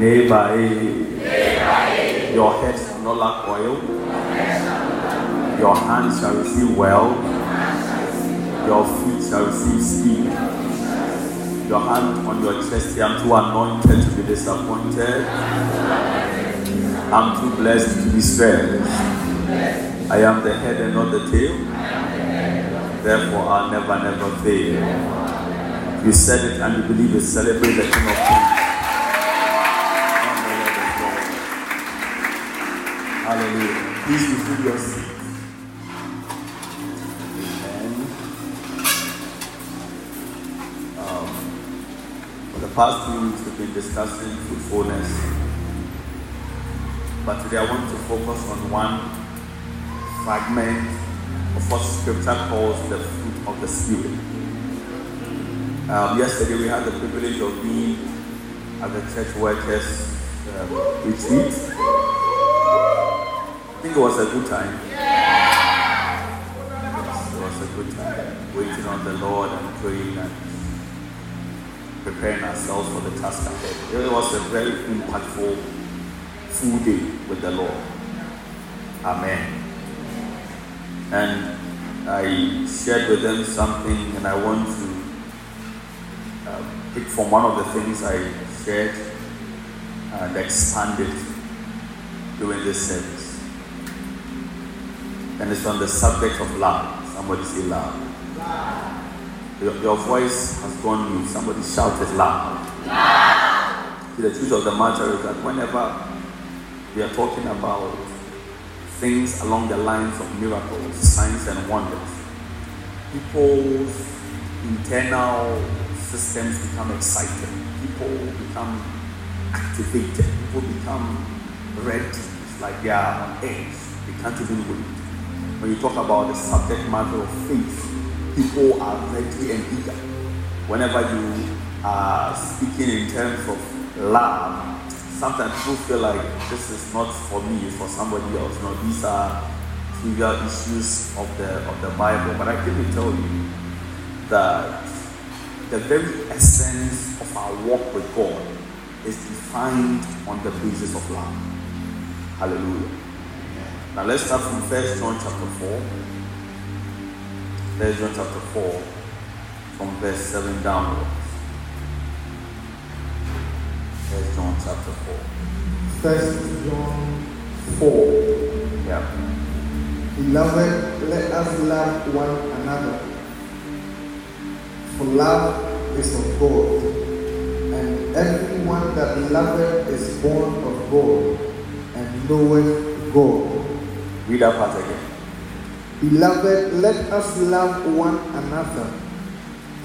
neighbor, a your head shall not lack oil, your hands shall receive well, your feet shall receive speed. Your hand on your chest, I am too anointed to be disappointed. I'm too blessed to be stressed. I am the head and not the tail. Therefore, I'll never, never fail. You said it and you believe it. Celebrate the King of Kings. Hallelujah. Please refill your seat. Amen. Um, for the past few weeks, we've been discussing fruitfulness. But today I want to focus on one fragment of what scripture calls the fruit of the Spirit. Um, yesterday we had the privilege of being at the church workers uh, retreat. I think it was a good time. It was a good time. Waiting on the Lord and praying and preparing ourselves for the task ahead. It was a very impactful full day with the Lord. Amen. And I shared with them something, and I want to uh, pick from one of the things I shared and expand it during this service. And it's on the subject of love. Somebody say love. Your, your, voice has gone mute. Somebody shout it loud. The truth of the matter is that whenever we are talking about things along the lines of miracles, signs, and wonders. People's internal systems become excited. People become activated. People become ready. Like they are on edge. They can't even wait. When you talk about the subject matter of faith, people are ready and eager. Whenever you are speaking in terms of love, sometimes people feel like this is not for me, it's for somebody else. Know, these are trivial issues of the of the Bible. But I can tell you that the very essence of our walk with God is defined on the basis of love. Hallelujah. Now let's start from First John chapter 4. First John chapter 4, from verse 7 downwards. First John chapter 4. First John 4. Yeah. Beloved, let us love one another. For love is of God, and everyone that loveth is born of God, and knoweth God. Read that part again. Beloved, let us love one another,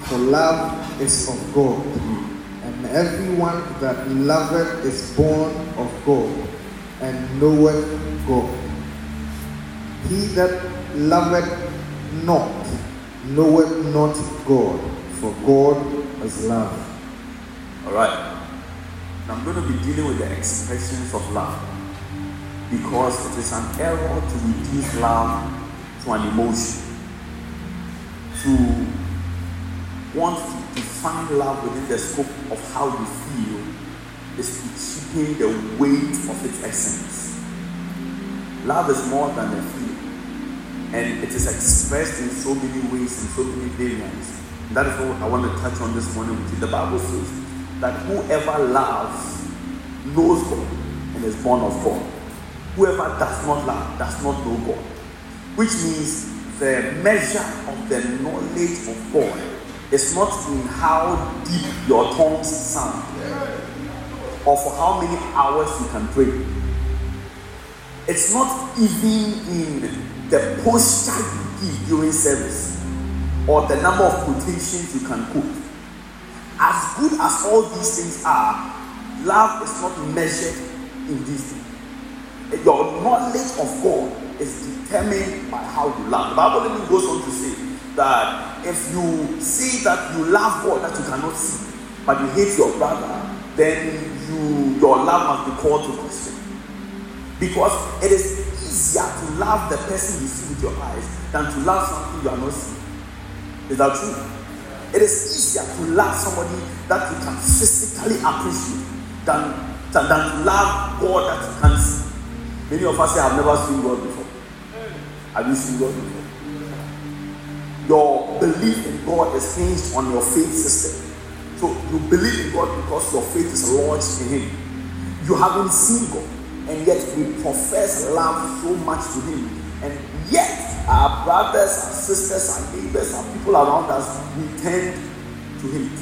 for love is of God. And everyone that loveth is born of God and knoweth God. He that loveth not knoweth not God, for God is love. All right. I'm going to be dealing with the expressions of love because it is an error to reduce love to an emotion, to want to define love within the scope of how you feel is to cheapen the weight of its essence. Love is more than a feeling, and it is expressed in so many ways and so many variants. That is what I want to touch on this morning with you. The Bible says that whoever loves knows God and is born of God. Whoever does not love does not know God, which means the measure of the knowledge of God is not in how deep your tongues sound or for how many hours you can pray. It's not even in the posture you give during service or the number of quotations you can quote. As good as all these things are, love is not measured in these things. Your knowledge of God is determined by how you love. The Bible even goes on to say that if you see that you love God that you cannot see, but you hate your brother, then you your love must be called to question. Because it is easier to love the person you see with your eyes than to love something you are not seeing. Is that true? It is easier to love somebody that you can physically appreciate than, than, than to love God that you can see. Many of us say, I've never seen God before. Have you seen God before? Your belief in God is hinged on your faith system. So you believe in God because your faith is lodged in Him. You haven't seen God, and yet we profess love so much to Him. And yet, our brothers, sisters, our neighbors, our people around us, we tend to hate.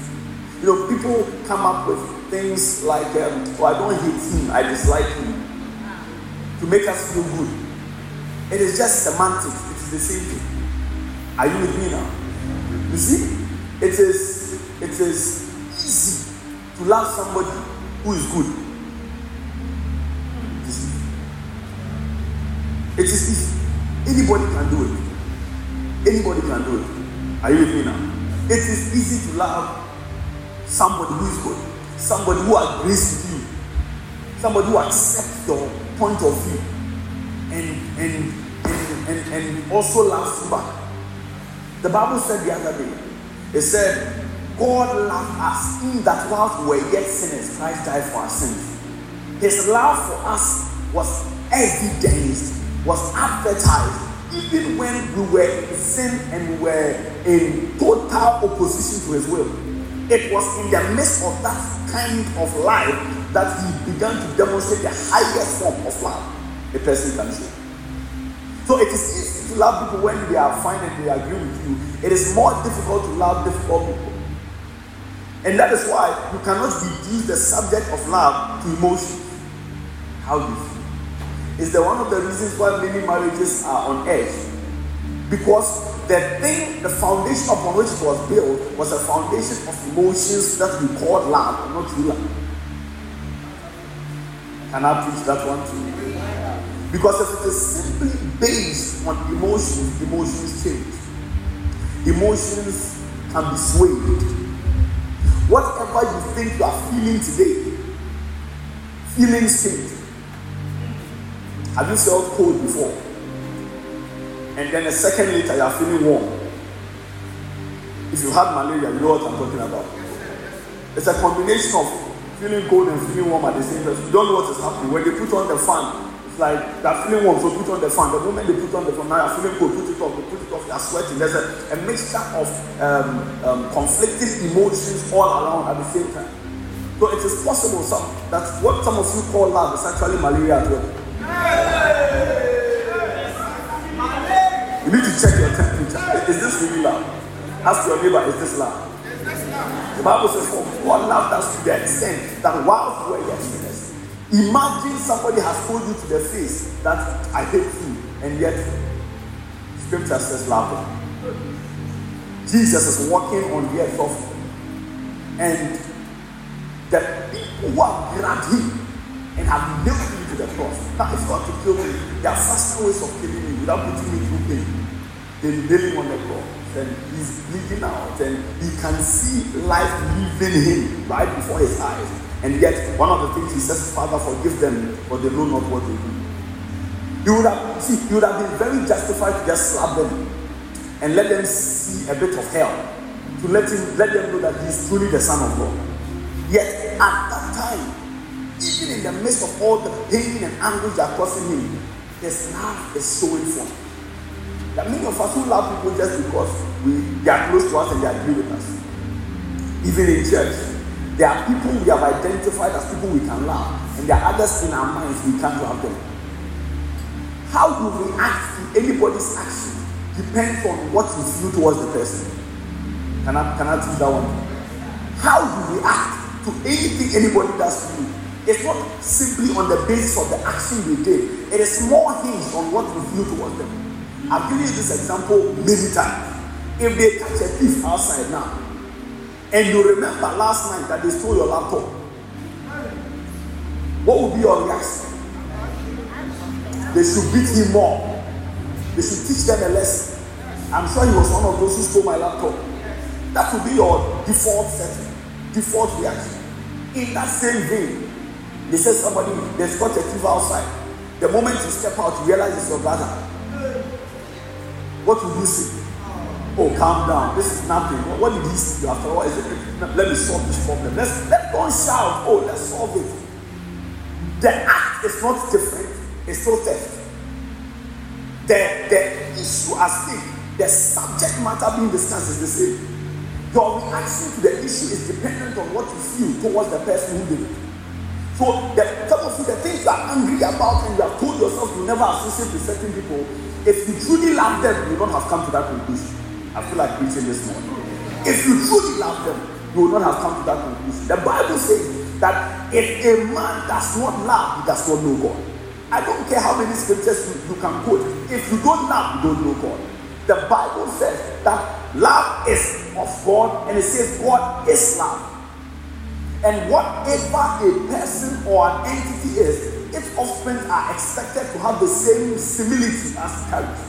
You know, people come up with things like, um, oh, I don't hate him, I dislike him, to make us feel good. It is just semantics, it is the same thing. Are you with me now? You see, it is it is easy to love somebody who is good. It is easy. Anybody can do it. Anybody can do it. Are you with me now? It is easy to love somebody who is good, somebody who agrees with you, somebody who accepts your point of view, and and and, and, and also loves you back. The Bible said the other day, it said, God loved us in that whilst we were yet sinners, Christ died for our sins. His love for us was evidenced, was advertised, even when we were in sin and we were in total opposition to his will. It was in the midst of that kind of life that he began to demonstrate the highest form of love a person can show. So it is easy to love people when they are fine and they agree with you. It is more difficult to love difficult people. And that is why you cannot reduce the subject of love to emotion. How do you feel? Is the one of the reasons why many marriages are on edge. Because the thing, the foundation upon which it was built was a foundation of emotions that we called love, not true love. Can I preach that one too? Because if it is simply based on emotions, emotions change. Emotions can be swayed. Whatever you think you are feeling today, feelings change. Have you felt cold before? And then a second later you are feeling warm. If you have malaria, you know what I'm talking about. It's a combination of feeling cold and feeling warm at the same time. You don't know what is happening. When they put on the fan, it's like that feeling warm, so put on the fan. The moment they put on the fan, now you're feeling cold, put it off, they put it off, you're sweating. There's a, a mixture of um, um, conflicting emotions all around at the same time. So it is possible some, that what some of you call love is actually malaria. You need to check your temperature. Is this really love? Ask your neighbor, is this love? The Bible says, For God loved us to the extent that while we were yet sinners, Imagine somebody has told you to the face that I hate you, and yet scripture says love him. Jesus is walking on the earth of and the people who have grabbed him and have nailed him the cross. Now it's not to kill me. There are faster ways of killing me without putting me through pain. They nail him on the cross. And he's bleeding out and he can see life leaving him right before his eyes. And yet, one of the things he says, Father, forgive them, for they know not what they do. You would have see, you would have been very justified to just slap them and let them see a bit of hell. To let him let them know that he's truly the Son of God. Yet at that time, even in the midst of all the pain and anguish that are causing him, his love is showing forth. That many of us who love people just because we they are close to us and they agree with us. Even in church, there are people we have identified as people we can love, and there are others in our minds we can't love them. How you react to anybody's action depends on what you feel towards the person. Can I, can I teach that one? How you react to anything anybody does to you it's not simply on the basis of the action they did. It is more hinged on what you feel towards them. I've given you this example many times. If they catch a thief outside now, and you remember last night that they stole your laptop, what would be your reaction? They should beat him more. They should teach them a lesson. I'm sure he was one of those who stole my laptop. That would be your default setting, default reaction. In that same vein, they said somebody, there's got a thief outside. The moment you step out, you realize it's your brother. What will you say? Oh, calm down. This is nothing. What did he see after all? Is it, let me solve this problem. Let's let's don't shout. Oh, let's solve it. The act is not different. It's still theft. The the issue at stake, the subject matter being discussed is the same. Your reaction to the issue is dependent on what you feel towards the person who did it. So the some of you, the things you are angry about and you have told yourself you never associate with certain people, if you truly love them, you will not have come to that conclusion. I feel like preaching this morning. If you truly love them, you will not have come to that conclusion. The Bible says that if a man does not love, he does not know God. I don't care how many scriptures you, you can quote. If you don't love, you don't know God. The Bible says that love is of God, and it says God is love. And whatever a person or an entity is, its offspring are expected to have the same similitude as character.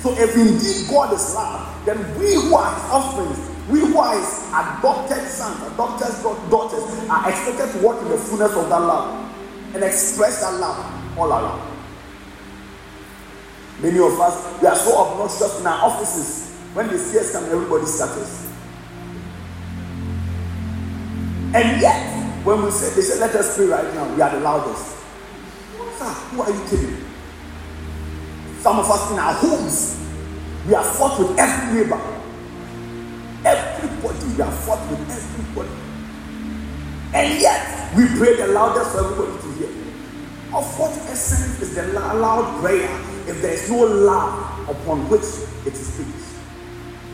So if indeed God is love, then we who are offspring, we who are his adopted sons, adopted daughters, are expected to walk in the fullness of that love and express that love all around. Many of us, we are so obnoxious in our offices. When they see us come, everybody scatters. And yet, when we say, they say, let us pray right now, we are the loudest. Sir, who are you kidding? Some of us in our homes, we are fought with every neighbor. Everybody, we are fought with everybody. And yet, we pray the loudest for everybody to hear. Of what essence is the loud prayer if there is no love upon which it is preached?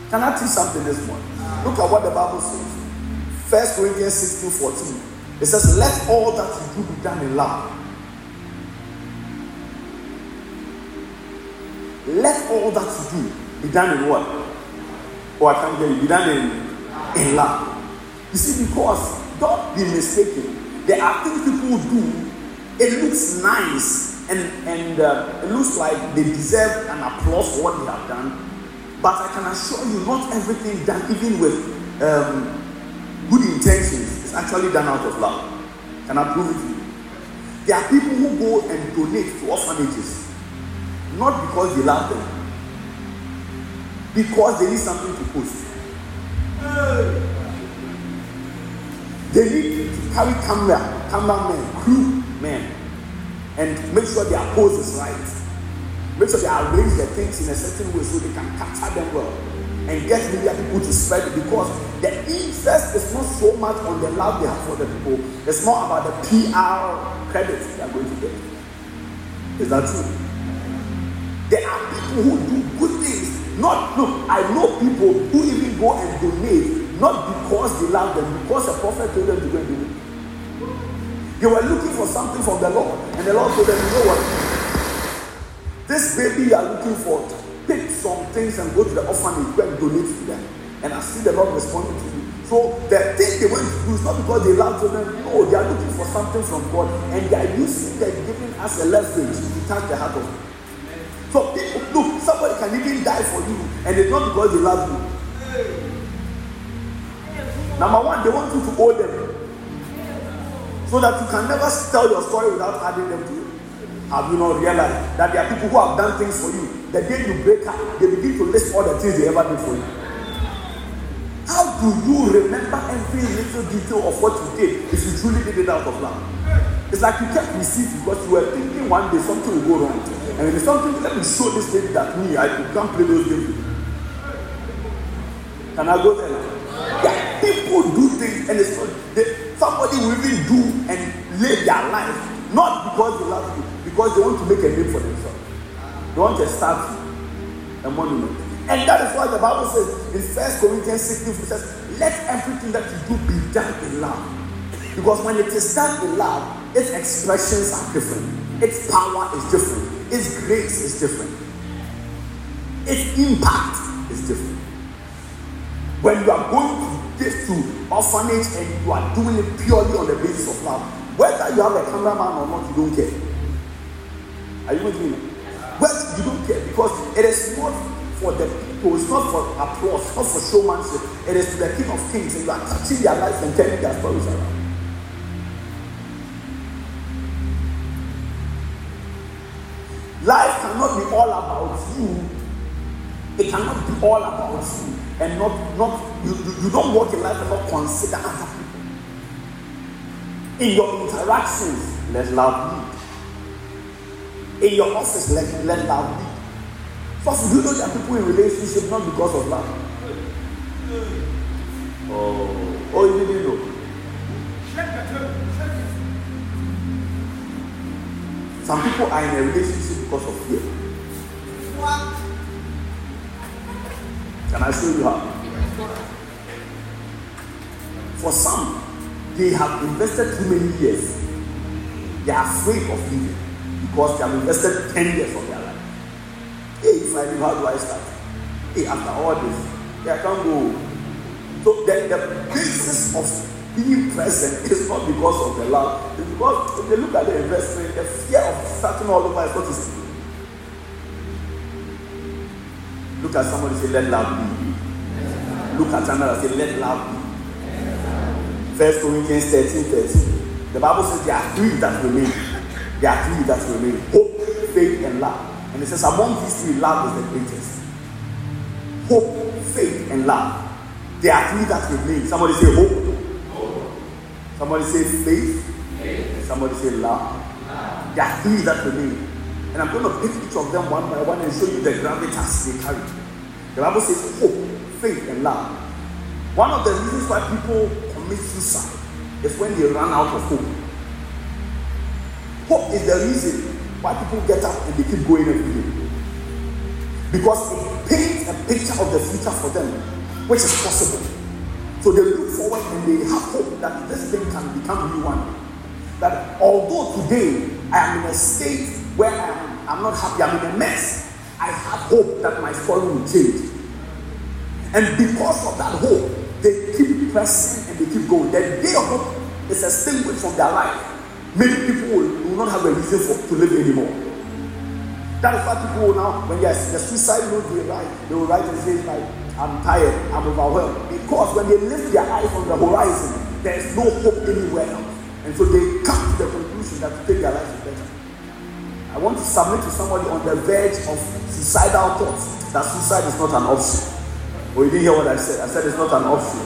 Can I teach something this morning? Look at what the Bible says. First Corinthians 16 14. It says, Let all that you do be done in love. Let all that you do be done in what? Oh, I can't hear you. Be done in, in love. You see, because don't be mistaken. There are things people do, it looks nice and, and uh, it looks like they deserve an applause for what they have done. But I can assure you, not everything done, even with um, good intentions is actually done out of love. Can I prove it? There are people who go and donate to orphanages, not because they love them, because they need something to post. They need to carry camera, cameramen, crew men, and make sure their pose is right. Make sure they arrange the things in a certain way so they can capture them well and get media people to spread it because the interest is not so much on the love they have for the people, it's more about the PR credits they are going to get. Is that true? There are people who do good things. Not look, I know people who even go and donate, not because they love them, because the prophet told them to go and do it. They were looking for something from the Lord, and the Lord told them, you know what? This baby you are looking for, pick some things and go to the orphanage, go and donate to them. And I see the Lord responding to you. So the thing they went to do is not because they love children. No, they are looking for something from God, and they are using them, giving us a leverage to touch the heart of them. So people look, somebody can even die for you, and it's not because they love you. Number one, they want you to owe them. So that you can never tell your story without adding them to you. Have you not realized that there are people who have done things for you? The day you break up, they begin to list all the things they ever did for you. How do you remember every little detail of what you did if you truly did it out of love? It's like you kept receipts because you were thinking one day something will go wrong. And when something, let me show this lady that me, I can't play those games. Can I go there? Yeah, people do things and it's not, they, somebody will even do and live their life, not because they love you, because they want to make a name for themselves. They want a statue, a monument. And that is why the Bible says in First Corinthians 16, it says, Let everything that you do be done in love. Because when it is done in love, its expressions are different, its power is different, its grace is different, its impact is different. When you are going to give to orphanage and you are doing it purely on the basis of love, whether you have a cameraman or not, you don't care. Are you with me? Well, you don't care because it is not for the people, it's not for applause, it's not for showmanship. It is to the King of Kings, and you are touching their lives and telling their stories around. Life cannot be all about you It cannot be all about you and not not you, you, you don't walk in life and not consider other people. In your interactions, let love lead. In your office, let, let love lead. First, you know there are people in relationship not because of love. Oh, oh, you didn't know. Some people are in a relationship because of fear. What? Can I show you how? For some, they have invested too many years. They are afraid of leaving because they have invested 10 years of their life. Hey, if I leave, how do I start? Hey, after all this, yeah, I can't go. So the, the basis of being present is not because of the love. It's because if you look at the investment, the fear of starting all over is what is. Look at somebody say, let love be. Look at another say, let love be. First Corinthians 13, 13. The Bible says there are three that remain. There are three that remain. Hope, faith, and love. And it says among these three, love is the greatest. Hope, faith, and love. There are three that remain. Somebody say hope, Somebody say faith. faith. Somebody say love. love. There are three that remain. And I'm going to pick each of them one by one and show you the gravitas they carry. The Bible says hope, faith, and love. One of the reasons why people commit suicide is when they run out of hope. Hope is the reason why people get up and they keep going every day. Because it paints a picture of the future for them, which is possible. So they look forward and they have hope that this thing can become new one. That although today I am in a state where I am I'm not happy, I'm in a mess, I have hope that my story will change. And because of that hope, they keep pressing and they keep going. The day of hope is extinguished from their life. Many people will, not have a reason for, to live anymore. That is why people will now, when yes, the suicide note they write, they will write and say like, I'm tired, I'm overwhelmed. Because when they lift their eyes on the horizon, there is no hope anywhere else. And so they come to the conclusion that to take their life is better. I want to submit to somebody on the verge of suicidal thoughts that suicide is not an option. Or oh, you didn't hear what I said? I said it's not an option.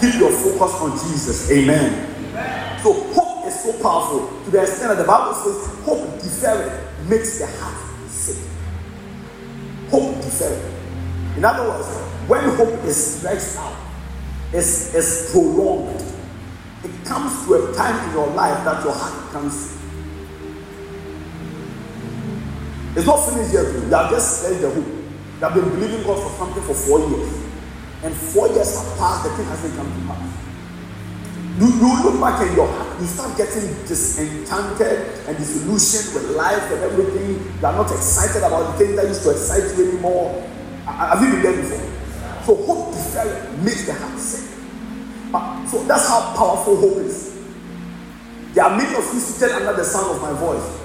Keep your focus on Jesus. Amen. Amen. So so powerful to the extent that the Bible says hope deferred makes the heart sick. Hope deferred. In other words, when hope is stretched out, is, is prolonged, it comes to a time in your life that your heart can see. It's not finished yet. You have just said the hope. You have been believing God for something for four years. And four years have passed, the thing hasn't come to pass. You, you look back in your heart, you start getting disenchanted and disillusioned with life and everything. You are not excited about the things that used to excite you anymore. Have you been there before? So hope deferred makes the heart sick. But, so that's how powerful hope is. There are many of you seated under the sound of my voice.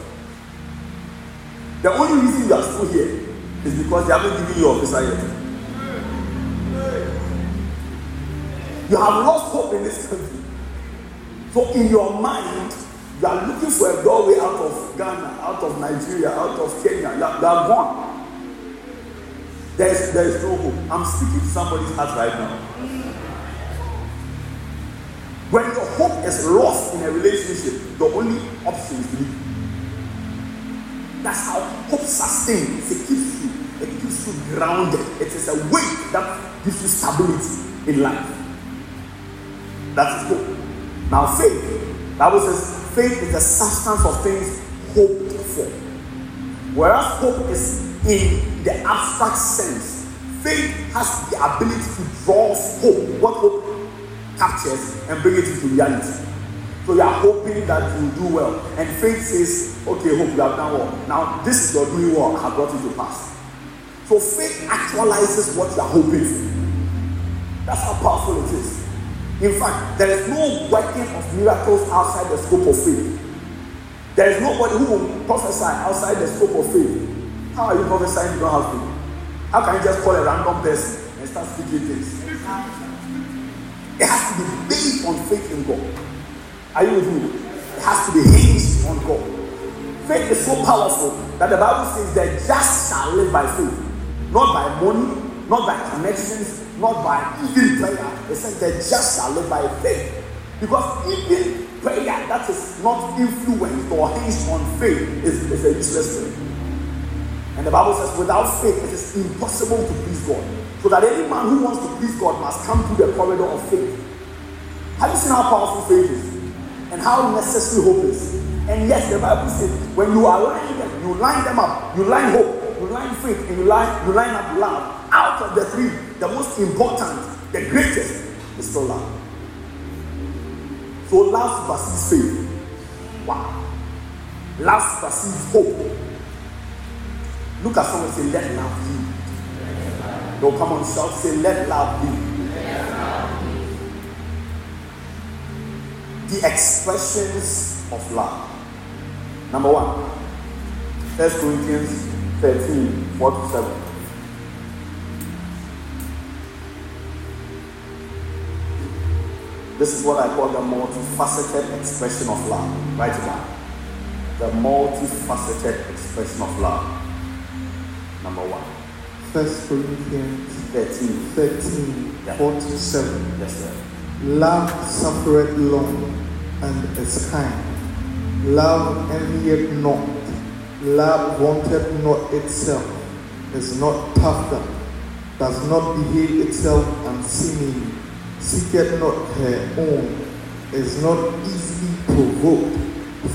The only reason you are still here is because they haven't given you a visa yet. You have lost hope in this country. So in your mind, you are looking for a doorway out of Ghana, out of Nigeria, out of Kenya. You are, gone. There is, there is no hope. I'm speaking to somebody's heart right now. When your hope is lost in a relationship, the only option is to leave. That's how hope sustains. It keeps you, it keeps you grounded. It is a weight that gives you stability in life. That is hope. Now, faith. Bible says faith is the substance of things hoped for. Whereas hope is in the abstract sense. Faith has the ability to draw hope, what hope captures, and bring it into reality. So you are hoping that you do well. And faith says, okay, hope you have done well. Now, this is your doing well, I have brought it to pass. So faith actualizes what you are hoping for. That's how powerful it is. In fact, there is no working of miracles outside the scope of faith. There is nobody who will prophesy outside the scope of faith. How are you prophesying you don't have faith? How can you just call a random person and start speaking things? It has to be based on faith in God. Are you with me? It has to be hinged on God. Faith is so powerful that the Bible says that just shall live by faith. not by money, not by connections, not by even prayer. It says the just shall live by faith. Because even prayer that is not influenced or hinged on faith is, is a useless thing. And the Bible says, without faith, it is impossible to please God. So that any man who wants to please God must come through the corridor of faith. Have you seen how powerful faith is? And how necessary hope is? And yes, the Bible says, when you align them, you line them up, you line hope, you line faith, and you line, you line up love. Out of the three, the most important, the greatest, is still love. So love supersedes faith. Wow. Love supersedes hope. Look at someone say, let love lead. No, come on, shout, say, let love lead. The expressions of love. Number one, First Corinthians 13, 4 to 7. This is what I call the multifaceted expression of love. Write it down. The multifaceted expression of love. Number one. First Corinthians 13. 13, Yeah. 4 to 7. Yes, sir. Love suffereth long and is kind. Love envieth not. Love wanteth not itself, is not puffed up, does not behave itself unseemingly, seeketh not her own, is not easily provoked,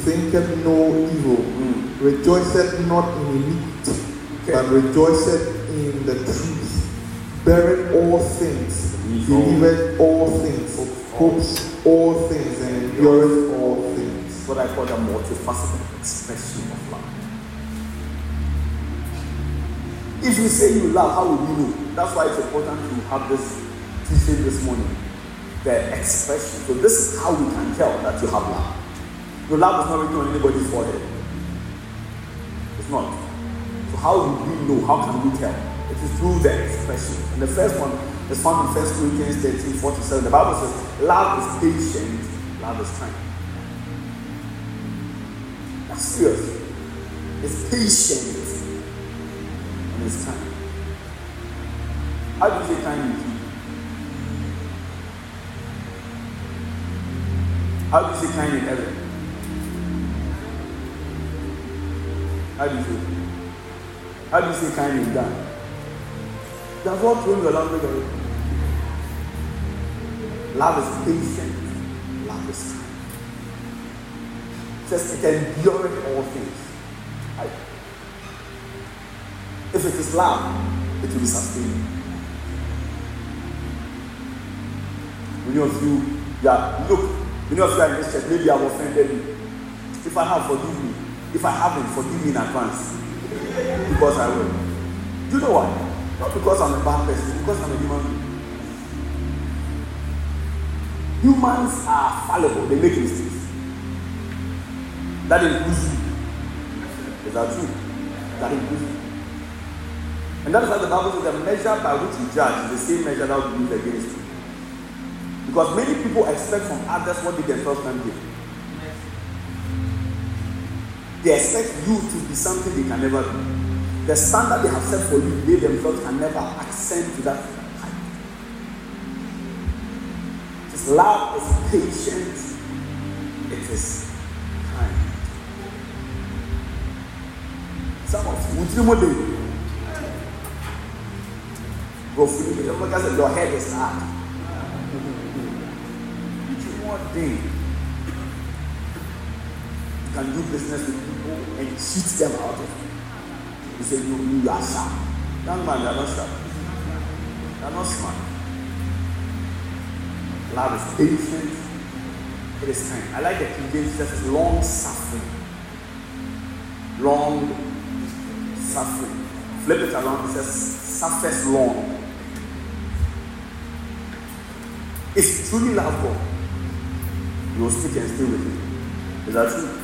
thinketh no evil, Mm. rejoiceth not in iniquity, but rejoiceth in the truth, beareth all things, believeth all things, hopes all things, and endureth all things. What I call the multifaceted expression of love. If you say you love, how will we know? That's why it's important to have this teaching this morning. The expression. So this is how we can tell that you have love. Your love is not written on anybody's forehead. It's not. So how do we know? How can we tell? It is through the expression. And the first one is found in 1 Corinthians 13, 47. The Bible says, love is patient, love is kind. That's serious. It's patient and it's kind. How do you say kind How do you say kind in heaven? How do you say? How do you say kind in? You have all thrown your language away. Love is patient. Love is kind. It says it endureth all things. If it is love, it will be sustained. Many of you, are, look, many of you are in this church, maybe I've offended you. If I have, forgive me. If I haven't, forgive me in advance. Because I will. Do you know why? Not because I'm a bad person, because I'm a human being. Humans are fallible, they make mistakes. That includes you. Is that true? That includes you. And that is why the Bible says the measure by which you judge is the same measure that will be used against you. Because many people expect from others what they themselves can give. They expect you to be something they can never be. The standard they have set for you, they themselves can never ascend to that height. His love is patient, it is kind. Some of you, you they? Bro, because your head is hard. One day, you can do business with people and cheat them out of. You say, you, you are sharp. Young man, you are not sharp. You are not smart. Love is patient. It is kind. I like the King James says long suffering. Long suffering. Flip it around, it says suffers long. It's truly love God, you will stick and stay with Him. Is that true?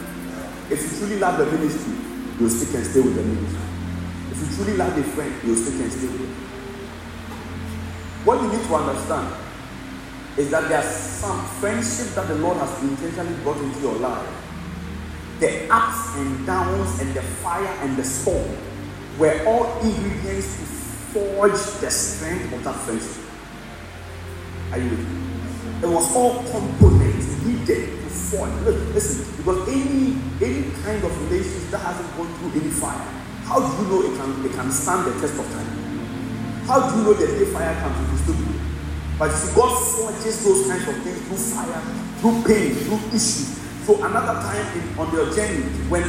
If you truly love the ministry, you will stick and stay with the ministry. If you truly love a friend, you will stick and stay with them. What you need to understand is that there are some friendships that the Lord has intentionally brought into your life. The ups and downs and the fire and the storm were all ingredients to forge the strength of that friendship. Are you with me? It was all components to forge. Look, listen, because any any kind of relationship that hasn't gone through any fire, how do you know it can it can stand the test of time? How do you know that the fire comes to still be? But see, God forges those kinds of things through fire, through pain, through issues. So another time in, on your journey, when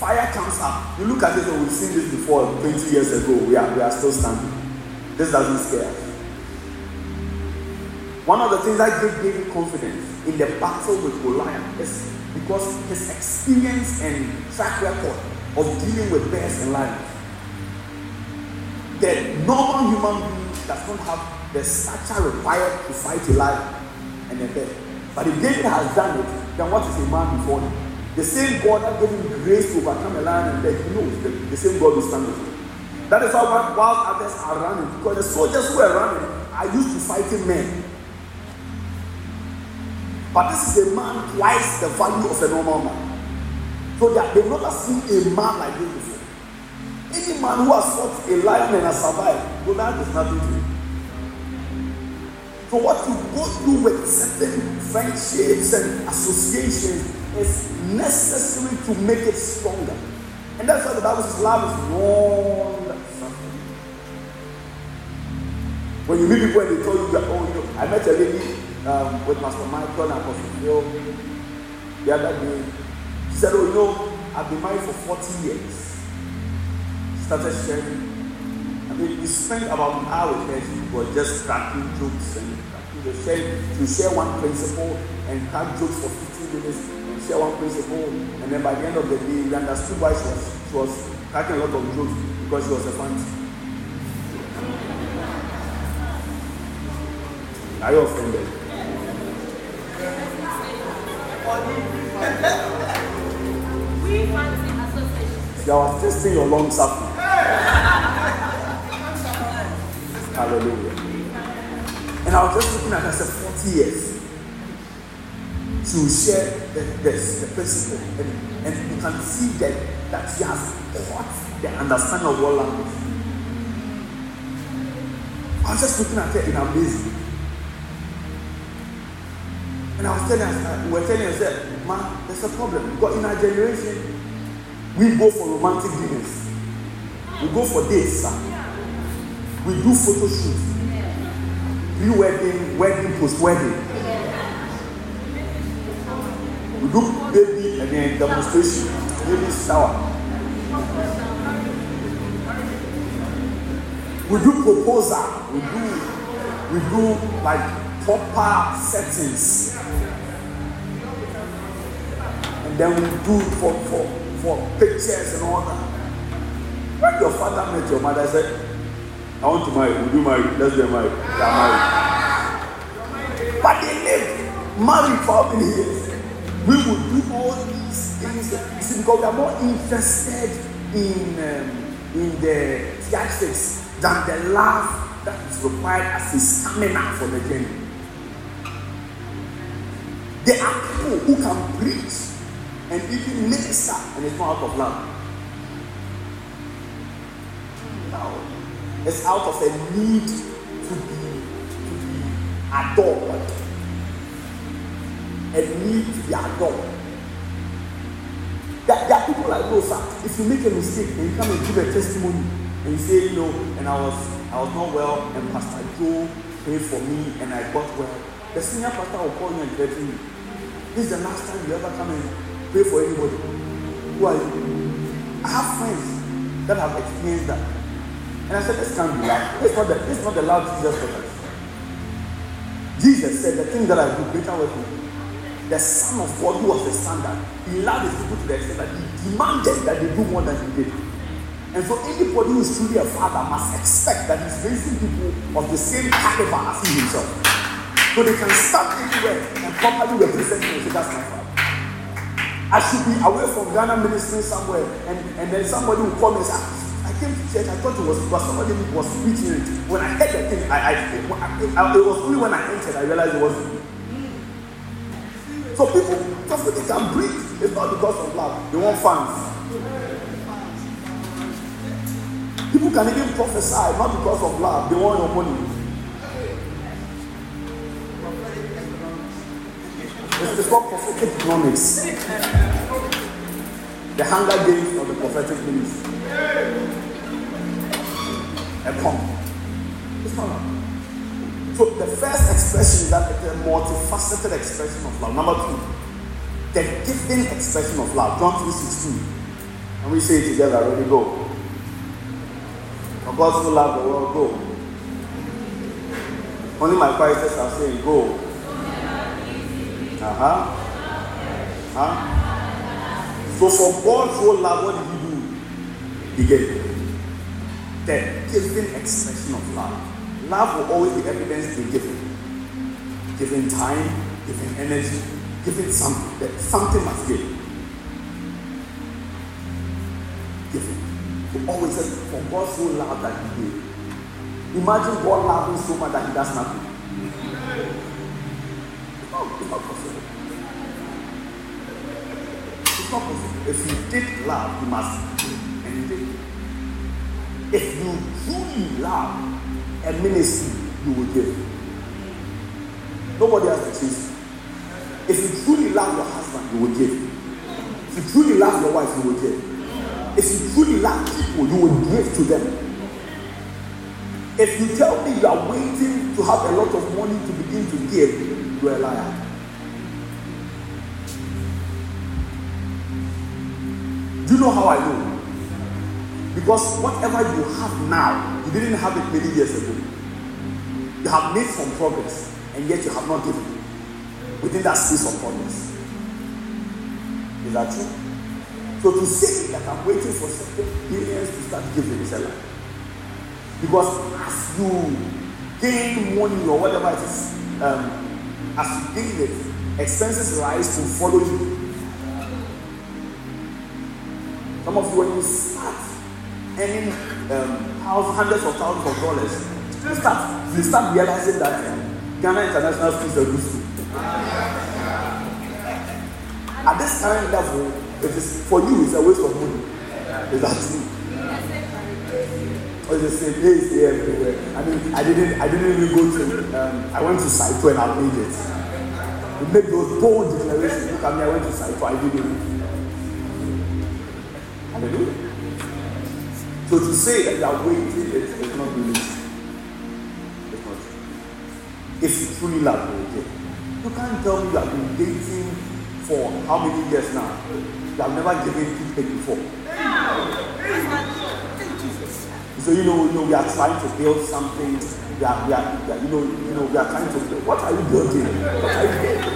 fire comes up, you look at it and we've seen this before 20 years ago. We are, we are still standing. This doesn't scare us. One of the things that gave David confidence in the battle with Goliath is because his experience and track record of dealing with bears and lions. The normal human being does not have the stature required to fight a lion and a bear. But if David has done it, then what is a man before him? The same God that gave him grace to overcome a lion and death, he knows the, the same God will stand with him. That is why while others are running, because the soldiers who are running are used to fighting men. But this is a man twice the value of a normal man. So that they've never seen a man like this before. Any man who has fought a lion and has survived, well, that is nothing to him. So what you go through with certain friendships and associations is necessary to make it stronger. And that's why the Bible says love is long suffering. When you meet people and they tell you that, oh, you know, I met a lady um, with Pastor Michael and Pastor Phil the other day. She said, oh, you know, I've been married for 40 years. Started sharing I mean, we, spent about an hour with her. She was just cracking jokes and cracking the share. To share one principle and crack jokes for 15 minutes and share one principle. And then by the end of the day, we understood why she was, she was cracking a lot of jokes because she was a fan. Are you offended? I was testing your long suffering. Hallelujah. And I was just looking at her, I said, 40 years to share the, the, the principle. And, and you can see that, that she has caught the understanding of what language. I was just looking at her in amazement. And I was telling her, we were telling said, man, there's a problem. Because in our generation, we go for romantic dinners. We go for dates, sir. We do photo shoots. Pre-wedding, wedding, post-wedding. We do baby and then demonstration, baby shower. We do proposal. We do we do like proper settings. And then we do for for for pictures and all that. When your father met your mother, I said, I want to marry. Would you marry? Let's get married. They are married. But they live married for many years? We would do all these things. You because we are more interested in um, in the theatrics than the love that is required as a stamina for the journey. There are people who can preach and even minister, and it's not out of love. No. It's out of a need to be, to be adored. A need to be adored. There, there are people like those. Sir. If you make a mistake and you come and give a testimony and you say, you know, and I was I was not well, and Pastor Joe prayed for me and I got well. The senior pastor will call you and threaten you. This is the last time you ever come and pray for anybody. Who are you? I have friends that have experienced that. And I said, this can't be. This is not the, is not the love Jesus us. Jesus said, the thing that I do, greater will The Son of God, who was the standard, he loved his people to the extent that he demanded that they do more than he did. And so anybody who is truly a father must expect that he's raising people of the same caliber as he himself. So they can stand anywhere and properly represent and say, that's my father. I should be away from Ghana ministering somewhere, and, and then somebody will come and say, ah, came to church, I thought it was because somebody was preaching it. When I heard the thing, I, I, it, was only when I entered I realized it wasn't. So people, just so they can breathe, it's not because of love. They want fans. People can even prophesy, not because of love, they want your money. It's called prophetic economics. The hunger games of the prophetic ministry. A pump. It's not. So the first expression is that it's a multifaceted expression of love. Number two, the giving expression of love. John 3.16. And we say it together, ready, go. For God so loved the world, go. Only my choristers are saying, go. Uh-huh. Huh? So for God so loved, what did he do? He gave. The giving expression of love. Love will always be evidenced in giving. Giving time, giving energy, giving something. That Something must give. Giving. He always says, For God so love that he gave. Imagine God loving so much that he does nothing. If you did love, you must give. And he. If you truly love, a ministry you will give. Nobody has to chase. If you truly love your husband, you will give. If you truly love your wife, you will give. If you truly love people, you will give to them. If you tell me you are waiting to have a lot of money to begin to give, you are a liar. You know how I know? Because whatever you have now, you didn't have it many years ago. You have made some progress, and yet you have not given within that space of progress. Is that true? So to say that I'm waiting for certain billions to start giving is a lie. Because as you gain money or whatever it is, um, as you gain it, expenses rise to follow you. Some of you, when you start earning um, hundreds of thousands of dollars, you start, you start realizing that um, Ghana International School is a good school. At this current level, it is for you, it's a waste of money. Is that true? Or the same place here everywhere? I mean, I didn't, I didn't even go to. Um, I went to Saito and I made it. We made those bold declarations. Look at me, I went to Saito, I did it. Hallelujah. So to say that you are waiting, it, it's not true. It's not true. If you truly love okay. You can't tell me you have been dating for how many years now? You have never given toothpaste before. So you know, you know, we are trying to build something. We are, we are, we are, you know, you know, we are trying to build. What are you building? What are you building?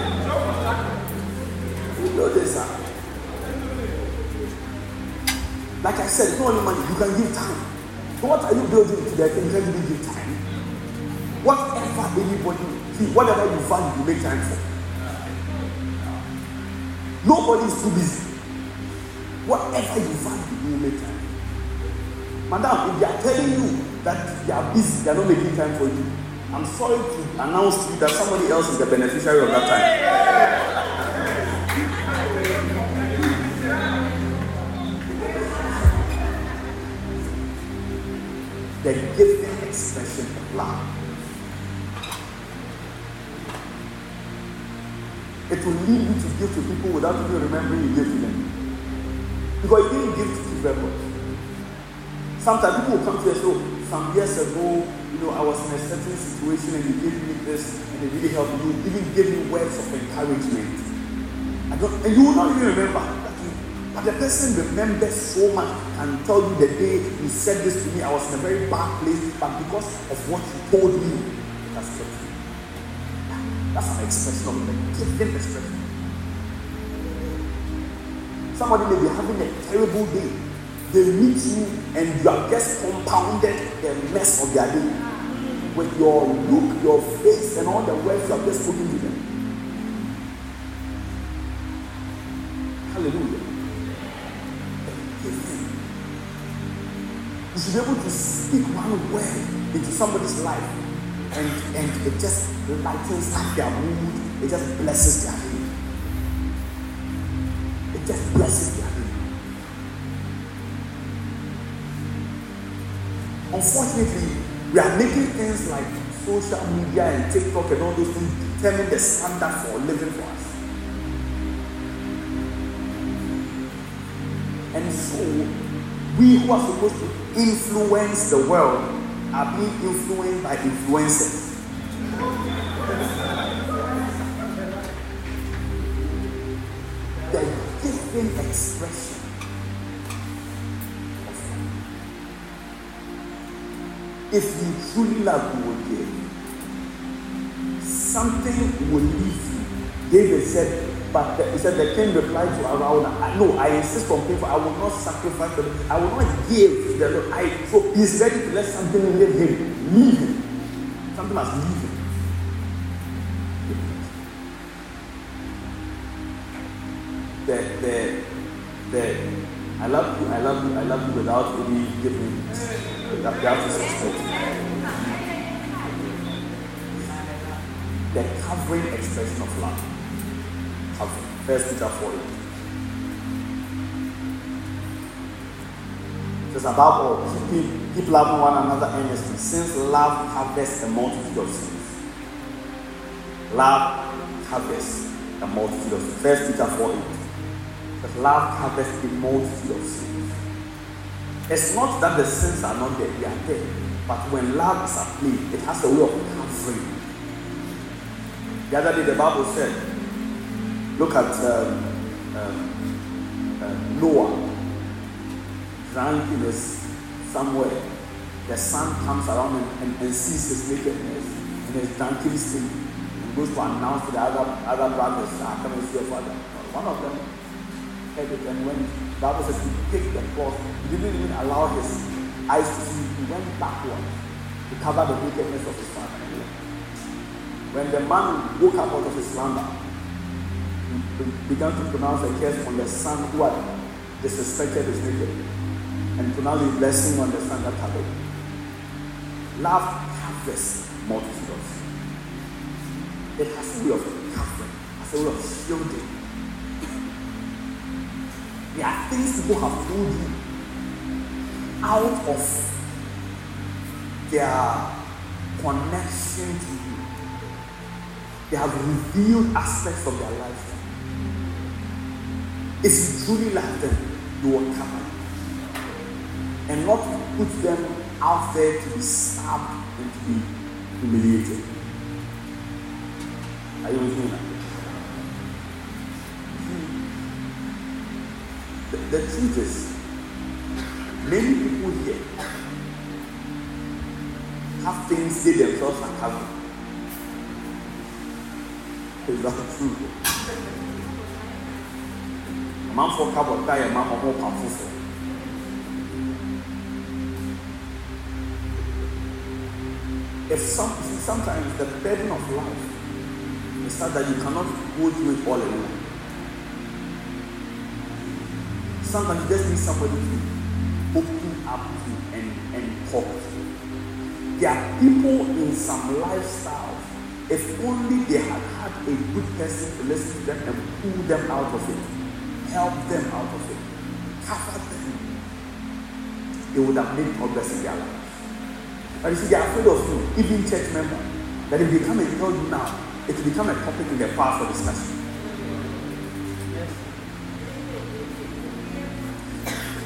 You know this, sir. Like I said, it's not only money, you can give time. So what are you building today? Can you really give time? Whatever anybody, see, whatever you value, you make time for. Nobody is too busy. Whatever you value, you make time. Madam, if they are telling you that they are busy, they are not making time for you. I'm sorry to announce to you that somebody else is the beneficiary of that time. The giving expression of love. It will lead you to give to people without even remembering you gave to them. Because you didn't give to record. Sometimes people will come to you and say, oh, some years ago, you know, I was in a certain situation and you gave me this and it really helped me. You even gave me words of encouragement. I don't, and you will not even remember. But the person remembers so much and tell you the day you said this to me, I was in a very bad place, but because of what you told me, it has kept me. That's an expression of the giving expression. Somebody may be having a terrible day. They meet you and you have just compounded the mess of their day with your look, your face, and all the words you have just spoken to them. Hallelujah. Be able to speak one word into somebody's life and, and it just lightens up their mood, it just blesses their day. It just blesses their day. unfortunately, we are making things like social media and TikTok and all those things determine the standard for living for us. And so, we who are supposed to influence the world are being influenced by influencers. the giving expression If you truly love, you will give. Something will leave you. David said, but the, he said the king replied to Araunah, no, I insist on people. I will not sacrifice them. I will not give the Lord. I, so he's ready to let something leave him. Leave him. Something must leave him. The, the, the, I love you, I love you, I love you without any giving. That, that is suspect. The covering expression of love. First Peter 4 It's above all, keep, keep loving one another earnestly, since love covers a multitude of sins. Love covers a multitude of sins. First Peter 4 8. Because love covers a multitude of sins. It's not that the sins are not there, they are there. But when love is applied, it has a way of covering. The other day, the Bible said, look at um, um, uh, Noah drunk in his somewhere. The son comes around and, and, and sees his nakedness and his drunken state and goes to announce to the other, other brothers, ah, come and see your father. One of them heard it, and when the Bible says he picked the cloth, he didn't even allow his eyes to see, he went backward to cover the nakedness of his father. When the man woke up out of his slumber, began to pronounce a curse on the son who had disrespected his nakedness and pronounce his blessing on the son that had Love covers multitudes. It has a way of covering, has a way of shielding. There are things people have told you out of their connection to you. They have revealed aspects of their life. If you truly love them, you will cover them. And not put them out there to be stabbed and to be humiliated. Are you with me now? The, the truth is, many people here have things they themselves are covering. Is that true? Amanfoɔ ka bɔ tae ma ɔmo kwan foforɔ if some sometimes the burden of life is such that you cannot go through it all alone. Sometimes you just need somebody to open up to and and talk to. There are people in some lifestyles if only they had had a good person to listen to them and pull them out of it help them out of it. Cover them. They would have made progress in their life but you see they are afraid of you even church members that if they come and tell you now it will become a topic in their past for discussion.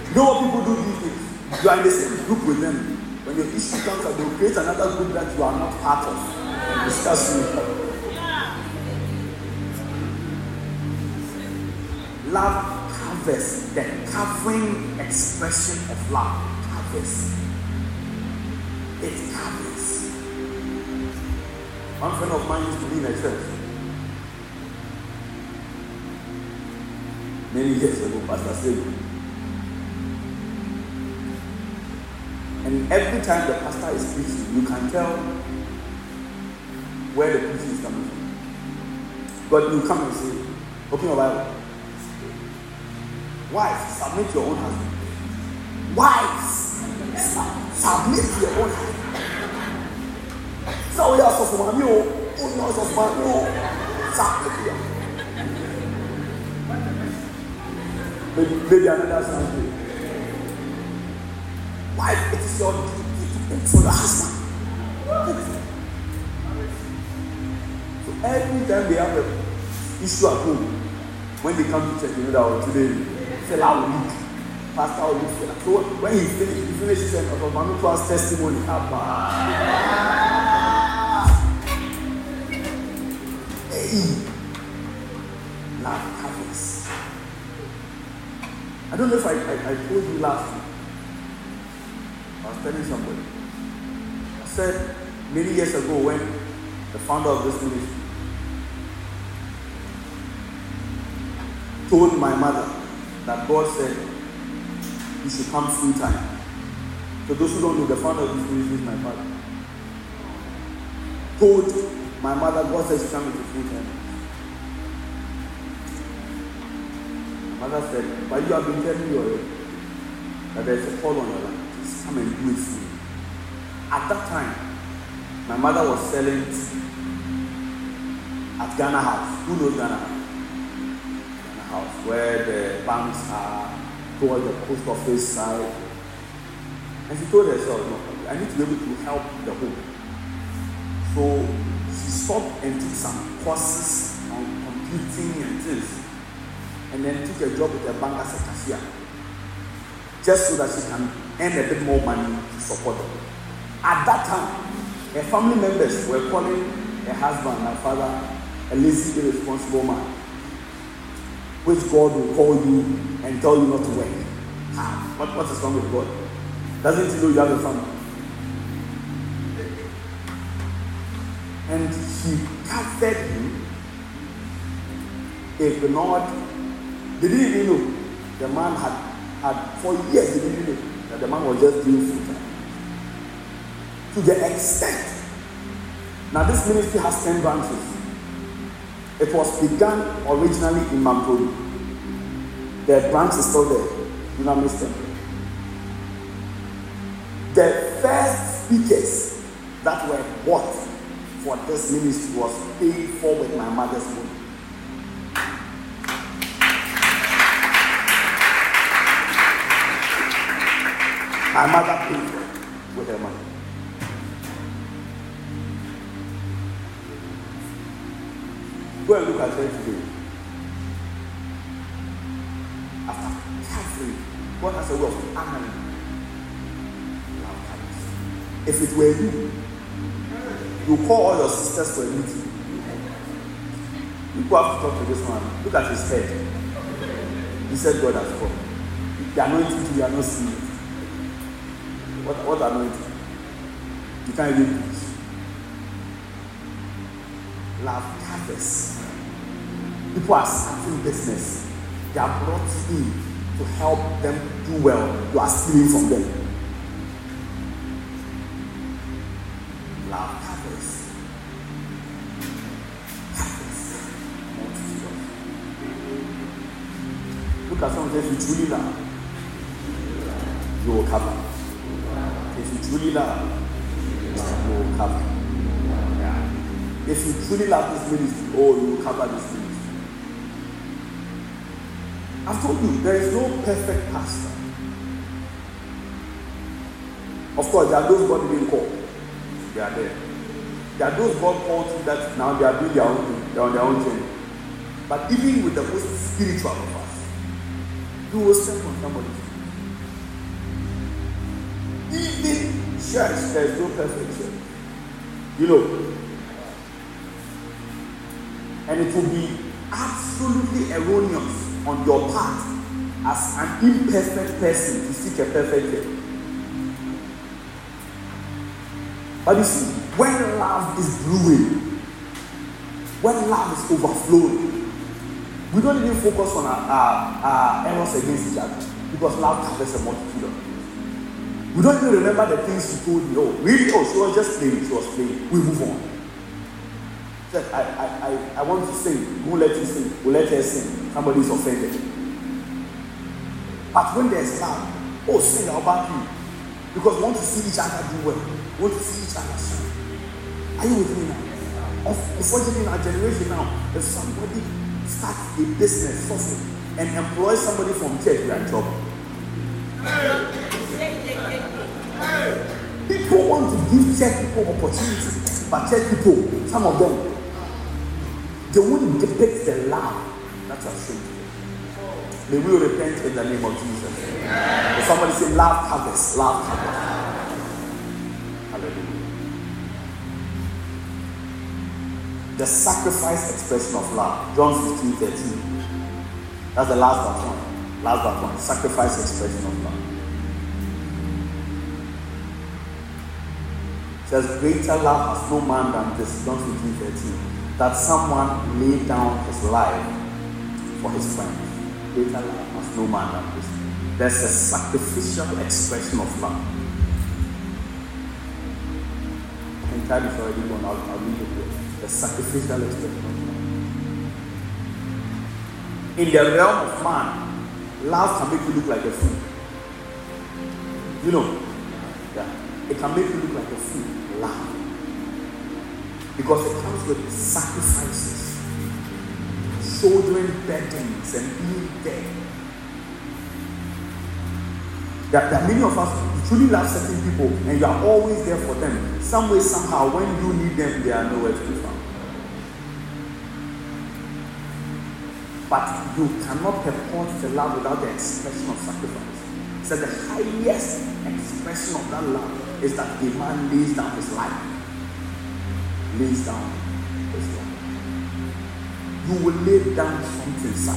You know what people do these days? You are in the same group with them. When your issue comes out they will create another group that you are not part of. Discuss you love covers the covering expression of love. Covers. It covers. One friend of mine used to be in a church many years ago pastor Segu and every time the pastor is preaching you can tell where the preaching is coming from. But you come and say open your bible Wives, submit your own husband. Wives, submit your own husband. So we are so from you, who knows of my you, submit your Maybe, maybe another Sunday. Wife, it is your duty to for your husband. So every time they have a issue at home, when they come to church, you know that today, fell out week. Pastor will be fell So when he finishes, he finishes and of Manutua's testimony, Abba. Hey, love happens. I don't know if I, I, I told you last week. I was telling somebody. I said many years ago when the founder of this ministry told my mother that God said you should come full time. For those who don't know, the founder of this ministry is my father. Told my mother, God says you come into full time. My mother said, but you have been telling me already that there is a call on your life. Come and do it for me. At that time, my mother was selling at Ghana House. Who knows Ghana House? Where the banks are toward the post office side. And she told herself, no, I need to be able to help the home. So she stopped and took some courses on computing and things. And then took a job with a bank as a cashier. Just so that she can earn a bit more money to support them. At that time, her family members were calling her husband, my father, a lazy, irresponsible man. Which God will call you and tell you not to work. How? What, what is wrong with God? Doesn't he know you have a family? And she covered him, ignored. They didn't even know the man had, had for years, they didn't know that the man was just doing full. To the extent. Now, this ministry has 10 branches. It was begun originally in Mampuru. The branch is still there. Do not miss them. The first speakers that were bought for this ministry was paid for with my mother's money. My mother paid for it with her money. Look at her today. After carefully, God has a way of honoring If it were you, you call all your sisters for a meeting. People have to talk to this man. Look at his head. He said God has come. The anointing you are not seeing it. What, what anointing? You can't even preach. Love covers. People are starting business. They are brought in to help them do well. You are stealing from them. Love covers. Look at someone if you truly love, you will cover. If you truly love, you will cover. If you truly love this ministry, oh, you will cover this ministry. I've told you, there is no perfect pastor. Of course, there are those God didn't call. They are there. There are those God called that now they are doing their own thing. They are on their own journey. But even with the most spiritual of us, you will step on somebody. Even church, there is no perfect church. You know. And it will be absolutely erroneous on your part as an imperfect person to seek a perfect church. But you see, when love is brewing, when love is overflowing, we don't even focus on our, our, our errors against each other because love covers a multitude of things. We don't even remember the things she told me. Oh, really? Oh, she was just playing. She was playing. We move on. Said, I, I, I, I want to sing. Won't let you sing. We'll let her sing. Somebody is offended. But when there's love, oh, sing about you. Because we want to see each other do well. We want to see each other shine. Are you with me now? Unfortunately, in our generation now, if somebody starts a business something, and employs somebody from church, we are in trouble. People want to give church people opportunity, but church people, some of them, they won't depict the love that you have shown. May we repent in the name of Jesus. Somebody say, Love covers, love covers. Hallelujah. The sacrifice expression of love. John 15 13. That's the last but one. Last but one. Sacrifice expression of love. It says, Greater love has no man than this. John 15 13 that someone laid down his life for his friends. Greater love has no man than this. There's a sacrificial expression of love. And time is already gone. I'll, I'll read it here. The sacrificial expression of love. In the realm of man, love can make you look like a fool. You know, yeah, it can make you look like a fool. Love because it comes with sacrifices, shouldering burdens, and being there. That, that many of us you truly love certain people and you are always there for them. Some way, somehow, when you need them, they are nowhere to be found. But you cannot purport the love without the expression of sacrifice. So the highest expression of that love is that a man lays down his life lays down. You will lay down something, sir.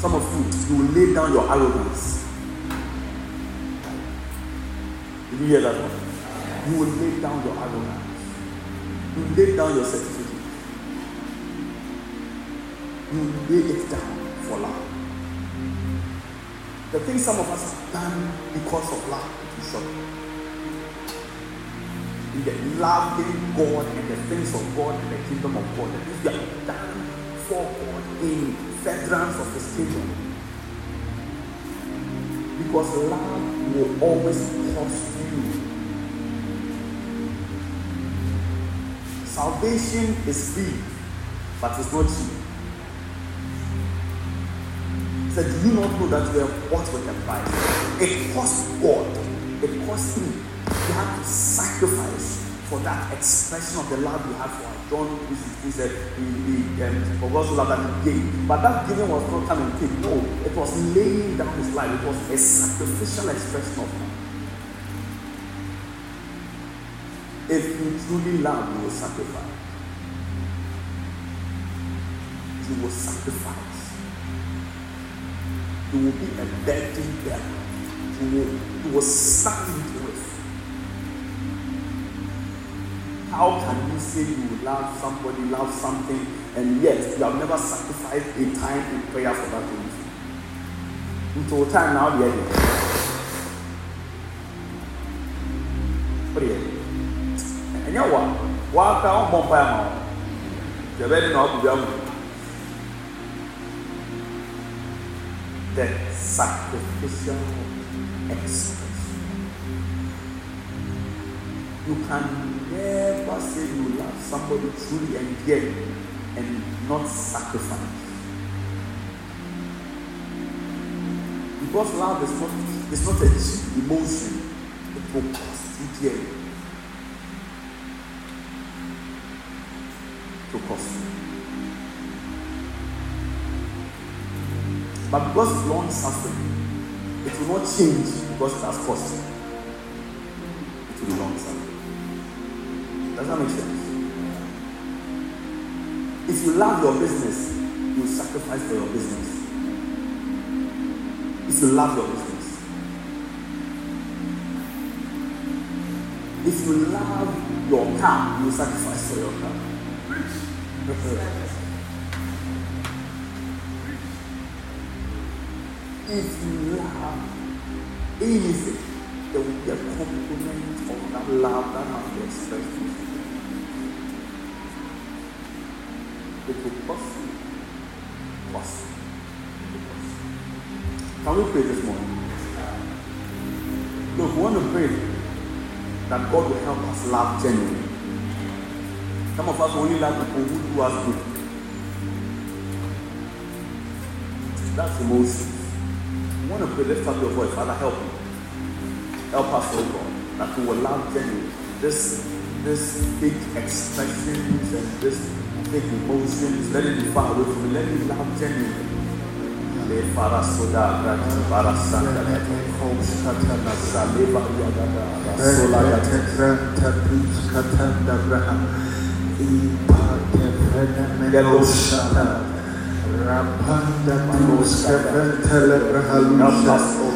Some of you, you will lay down your arrogance. Did you hear that one? You will lay down your arrogance. You will lay down your certificate. You will lay it down for love. The things some of us have done because of love is shocking in the loving God and the things of God and the kingdom of God. That is, you are done for God in furtherance of His kingdom. Because love will always cost you. Salvation is free, but it's not cheap. He said, Do you not know that we are bought with a price? It cost God, it cost me you have to sacrifice for that expression of the love you have for us. John he said he, he um, for God's love that he gave. But that giving was not coming quick. No, it was laying down his life. It was a sacrificial expression of love. If you truly love, you will sacrifice. You will sacrifice. You will be a burden bearer. You will, you will How can you say you love somebody, love something, and yet you have never sacrificed a time in prayer for that thing? Until time now, the end. What do And you what? Walk down, bump by mouth. You're ready now to be The sacrificial expression. You can never say you love somebody truly and yet and not sacrifice. Because love is not it's not a cheap emotion, it will cost you dearly. To cost you. But because it's long suffering, it will not change because it has cost. It Does that make sense? If you love your business, you sacrifice for your business. If you love your business. If you love your car, you sacrifice for your car. if you love anything, there will be a component of that love that must be expressed Can we pray this morning? Look, we want to pray that God will help us love genuinely. Some of us only love people who do us good. That's emotion. You want to pray, lift up your voice, Father, help me. Help us, oh God, that we will love genuinely. This, this big expressions and this big emotions, let it be far away from me. Let me love genuinely. Le farasoda grati barasanda saleva yagada sola Rapanda Manuska Ventele Brahalusha Ipata Tuska Tende Brantete Ratete Tuska Pale Velusa Tete Venoska Atende Brantata Ipata Tuska Tende Brantete Ipata Tende Tende Dosaha Rapanda tiara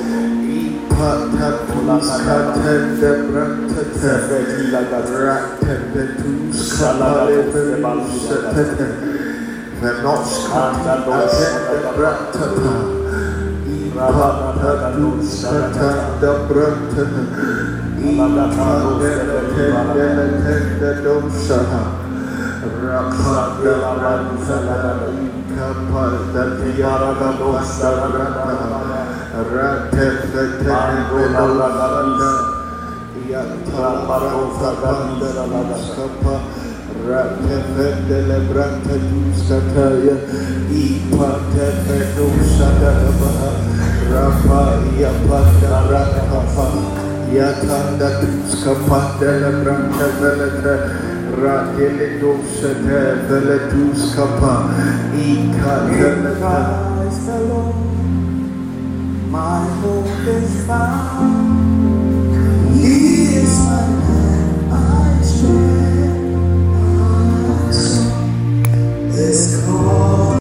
Rapada Rapada Rapada Rapada yatanda duskapande le brante velete Rakele dosete veletus kapa ikadeleta. Christ alone, my hope is found. He is my man, I trust. This call.